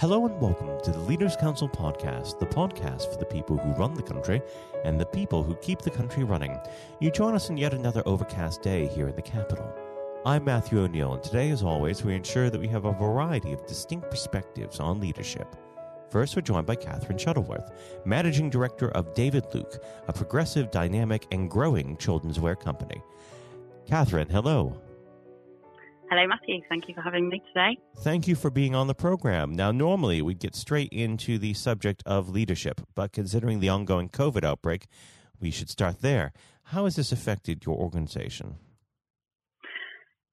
Hello and welcome to the Leaders Council podcast, the podcast for the people who run the country and the people who keep the country running. You join us in yet another overcast day here in the capital. I'm Matthew O'Neill, and today, as always, we ensure that we have a variety of distinct perspectives on leadership. First, we're joined by Kathryn Shuttleworth, Managing Director of David Luke, a progressive, dynamic, and growing children's wear company. Kathryn, hello. Hello, Matthew. Thank you for having me today. Thank you for being on the program. Now, normally we'd get straight into the subject of leadership, but considering the ongoing COVID outbreak, we should start there. How has this affected your organization?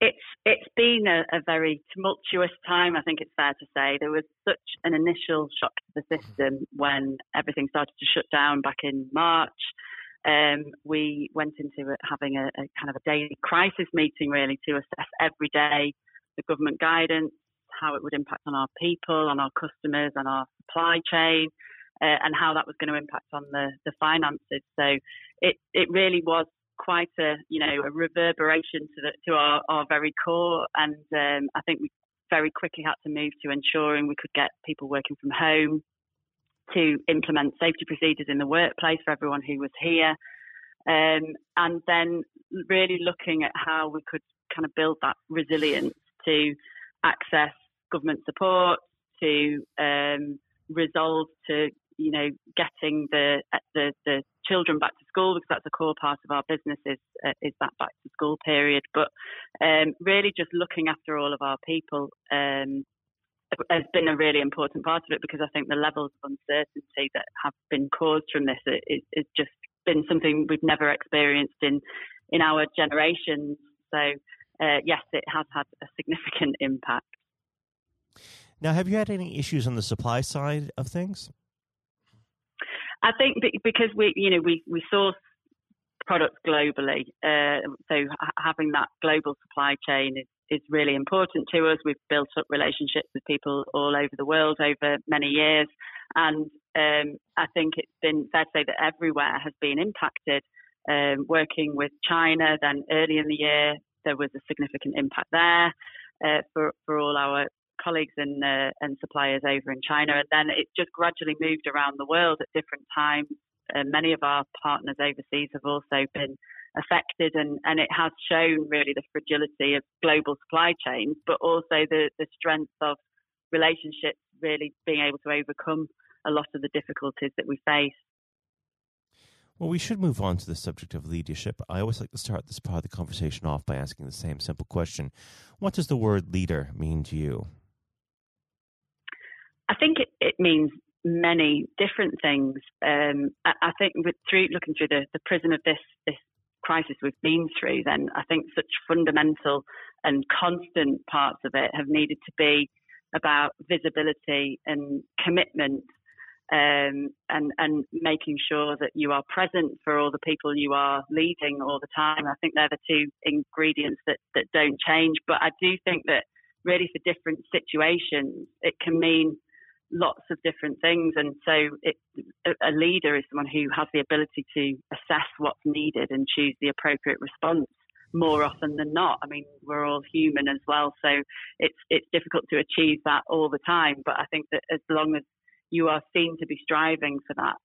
It's it's been a, a, very tumultuous time. I think it's fair to say there was such an initial shock to the system when everything started to shut down back in March um, we went into having a, a, kind of a daily crisis meeting really to assess every day the government guidance, how it would impact on our people, on our customers, on our supply chain, uh, and how that was going to impact on the, the finances. So it, it really was quite a you know a reverberation to the, to our, our very core, and um, I think we very quickly had to move to ensuring we could get people working from home, to implement safety procedures in the workplace for everyone who was here. Um, and then really looking at how we could kind of build that resilience to access government support, to um, resolve to you know getting the, the the children back to school because that's a core part of our business is uh, is that back to school period. But um, really just looking after all of our people um, has been a really important part of it because I think the levels of uncertainty that have been caused from this is, is just been something we've never experienced in in our generations. So uh, yes, it has had a significant impact. Now, have you had any issues on the supply side of things? I think because we, you know, we, we source products globally, uh, so having that global supply chain is is really important to us. We've built up relationships with people all over the world over many years, and um, I think it's been fair to say that everywhere has been impacted. Um, working with China, then early in the year there was a significant impact there uh, for for all our colleagues and uh, and suppliers over in China, and then it just gradually moved around the world at different times. Many of our partners overseas have also been affected and, and it has shown really the fragility of global supply chains, but also the, the strength of relationships really being able to overcome a lot of the difficulties that we face. Well, we should move on to the subject of leadership. I always like to start this part of the conversation off by asking the same simple question What does the word leader mean to you? I think it, it means many different things. Um, I, I, think with through looking through the, the prism of this this crisis we've been through, then I think such fundamental and constant parts of it have needed to be about visibility and commitment um, and and making sure that you are present for all the people you are leading all the time. I think they're the two ingredients that that don't change. But I do think that really for different situations, it can mean lots of different things. And so it, a leader is someone who has the ability to assess what's needed and choose the appropriate response more often than not. I mean, we're all human as well, so it's it's difficult to achieve that all the time. But I think that as long as you are seen to be striving for that,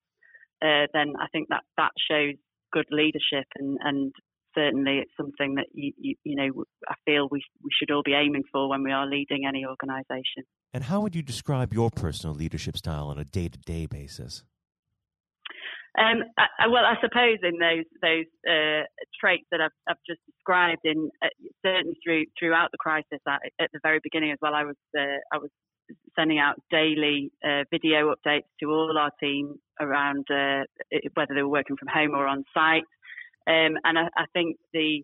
uh, then I think that that shows good leadership and and certainly it's something that you, you, you know I feel we we should all be aiming for when we are leading any organisation. And how would you describe your personal leadership style on a day to day basis? Um, I, well, I suppose in those those uh, traits that I've, I've, just described, in uh, certainly through throughout the crisis, at, at, the very beginning as well, I was uh, I was sending out daily uh, video updates to all our team around uh, whether they were working from home or on site. Um, and I, I, think the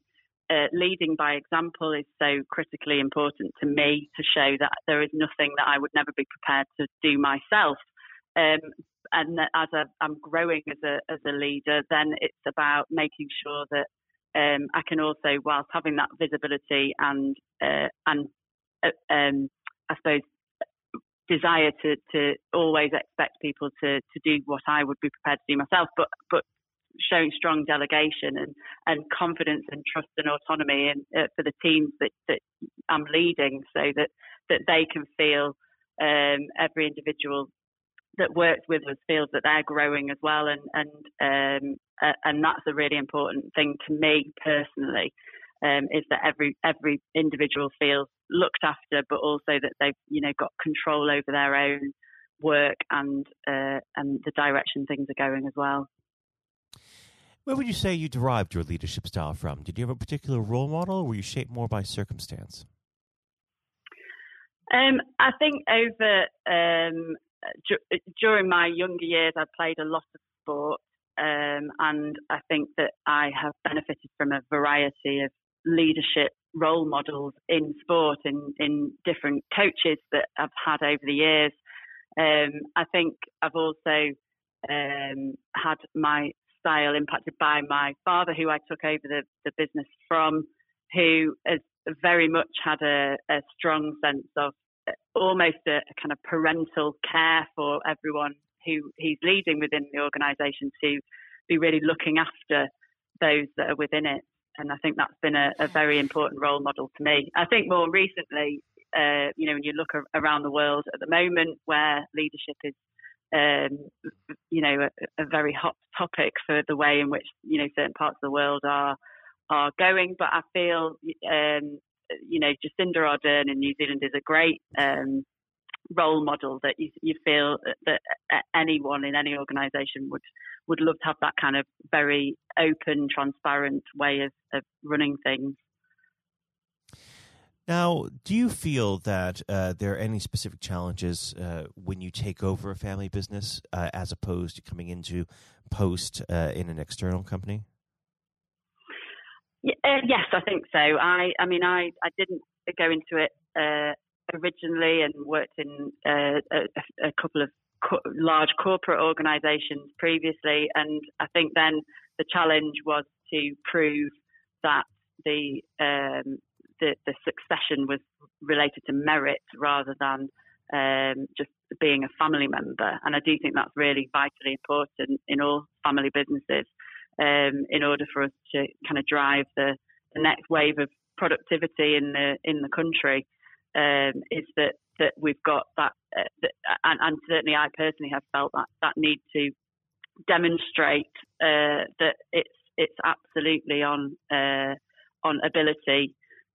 uh, leading by example is so critically important to me to show that there is nothing that I would never be prepared to do myself. Um, and as i am growing as a as a leader, then it's about making sure that um, I can also, whilst having that visibility and uh, and uh, um, I suppose desire to to always expect people to to do what I would be prepared to do myself, but but showing strong delegation and, and confidence and trust and autonomy in, uh, for the teams that, that I'm leading so that, that they can feel um, every individual that works with us feels that they're growing as well, and and um, uh, and that's a really important thing to me personally. Um, is that every every individual feels looked after, but also that they've you know got control over their own work and uh, and the direction things are going as well. Where would you say you derived your leadership style from? Did you have a particular role model, or were you shaped more by circumstance? Um, I think over um, d- during my younger years, I played a lot of sport, um, and I think that I have benefited from a variety of leadership role models in sport, in in different coaches that I've had over the years. Um, I think I've also um, had my style impacted by my father, who I took over the, the business from, who has very much had a, a strong sense of uh, almost a, a, kind of parental care for everyone who he's leading within the organisation to be really looking after those that are within it. And I think that's been a, a very important role model to me. I think more recently, uh, you know, when you look around the world at the moment where leadership is um, you know, a, a, very hot topic for the way in which you know certain parts of the world are are going. But I feel, um, you know, Jacinda Ardern in New Zealand is a great um, role model that you, you feel that anyone in any organisation would would love to have that kind of very open, transparent way of, of running things. Now, do you feel that uh, there are any specific challenges uh, when you take over a family business uh, as opposed to coming into post uh, in an external company? Uh, yes, I think so. I, I mean, I, I didn't go into it uh, originally and worked in a, a, couple of co- large corporate organisations previously, and I think then the challenge was to prove that the um, the, the succession was related to merit rather than um, just being a family member. And I do think that's really vitally important in all family businesses um, in order for us to kind of drive the, the next wave of productivity in the in the country. Um, is that that we've got that, uh, that and, and, certainly I personally have felt that that need to demonstrate uh, that it's it's absolutely on uh, on ability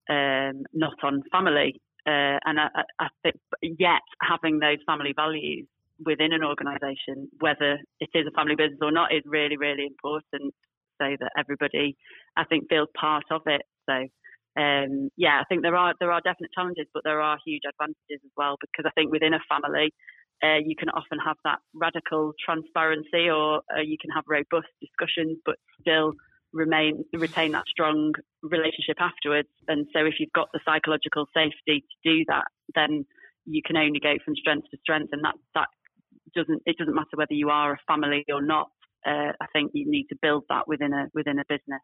um, not on family. Uh, and I, I, think yet having those family values within an organisation, whether it is a family business or not, is really, really important so that everybody, I think, feels part of it. So, um, yeah, I think there are there are definite challenges, but there are huge advantages as well because I think within a family, uh, you can often have that radical transparency, or uh, you can have robust discussions, but still remain retain that strong relationship afterwards. And so, if you've got the psychological safety to do that, then you can only go from strength to strength, and that that doesn't it doesn't matter whether you are a family or not. Uh, I think you need to build that within a within a business.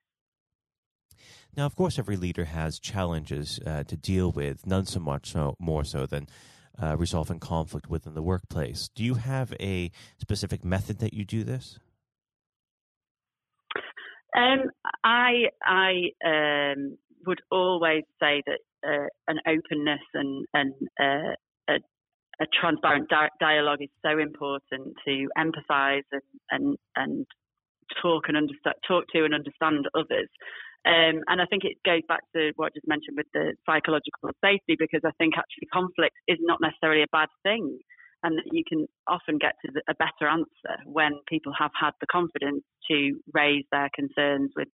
Now, of course, every leader has challenges uh, to deal with, none so much so more so than uh, resolving conflict within the workplace. Do you have a specific method that you do this? Um, I I um, would always say that uh, an openness and and uh, a, a, transparent di- dialogue is so important to empathise and and and talk and understand talk to and understand others. Um, and I think it goes back to what I just mentioned with the psychological safety, because I think actually conflict is not necessarily a bad thing and you can often get to a better answer when people have had the confidence to raise their concerns with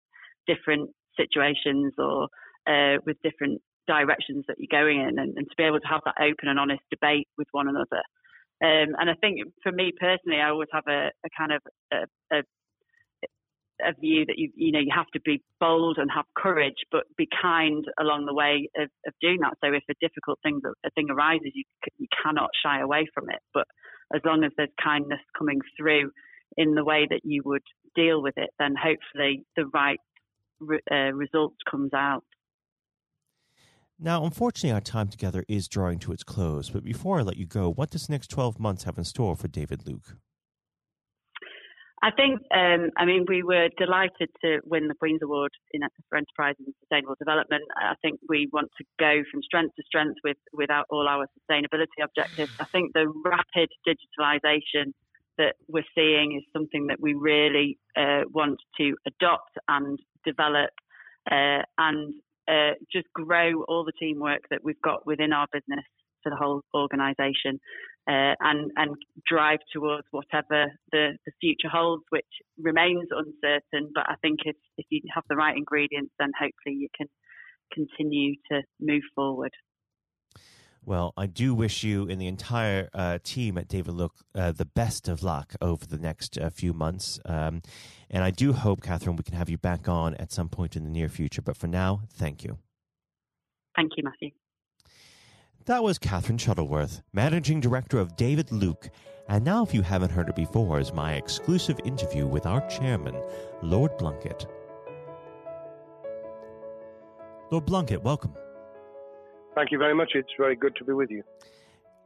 different situations or uh, with different directions that you're going in and, and, to be able to have that open and honest debate with one another. Um, and I think for me personally, I always have a, a kind of a, a, a view that you you know you have to be bold and have courage, but be kind along the way of, of doing that. So if a difficult thing a thing arises, you you cannot shy away from it. But as long as there's kindness coming through in the way that you would deal with it, then hopefully the right re, uh, result comes out. Now, unfortunately, our time together is drawing to its close. But before I let you go, what does the next 12 months have in store for David Luke? I think, um, I mean, we were delighted to win the Queen's Award in, for Enterprise and Sustainable Development. I think we want to go from strength to strength with, without all our sustainability objectives. I think the rapid digitalisation that we're seeing is something that we really uh, want to adopt and develop uh, and uh, just grow all the teamwork that we've got within our business for the whole organisation uh, and and drive towards whatever the, the future holds, which remains uncertain. But I think if if you have the right ingredients, then hopefully you can continue to move forward. Well, I do wish you and the entire uh, team at David Luke uh, the best of luck over the next uh, few months. Um, and I do hope, Kathryn, we can have you back on at some point in the near future. But for now, thank you. Thank you, Matthew. That was Kathryn Shuttleworth, Managing Director of David Luke. And now, if you haven't heard it before, is my exclusive interview with our chairman, Lord Blunkett. Lord Blunkett, welcome. Thank you very much. It's very good to be with you.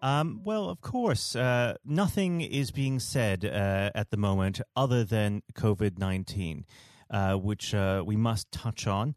Um, well, of course, uh, nothing is being said uh, at the moment other than COVID 19, uh, which uh, we must touch on.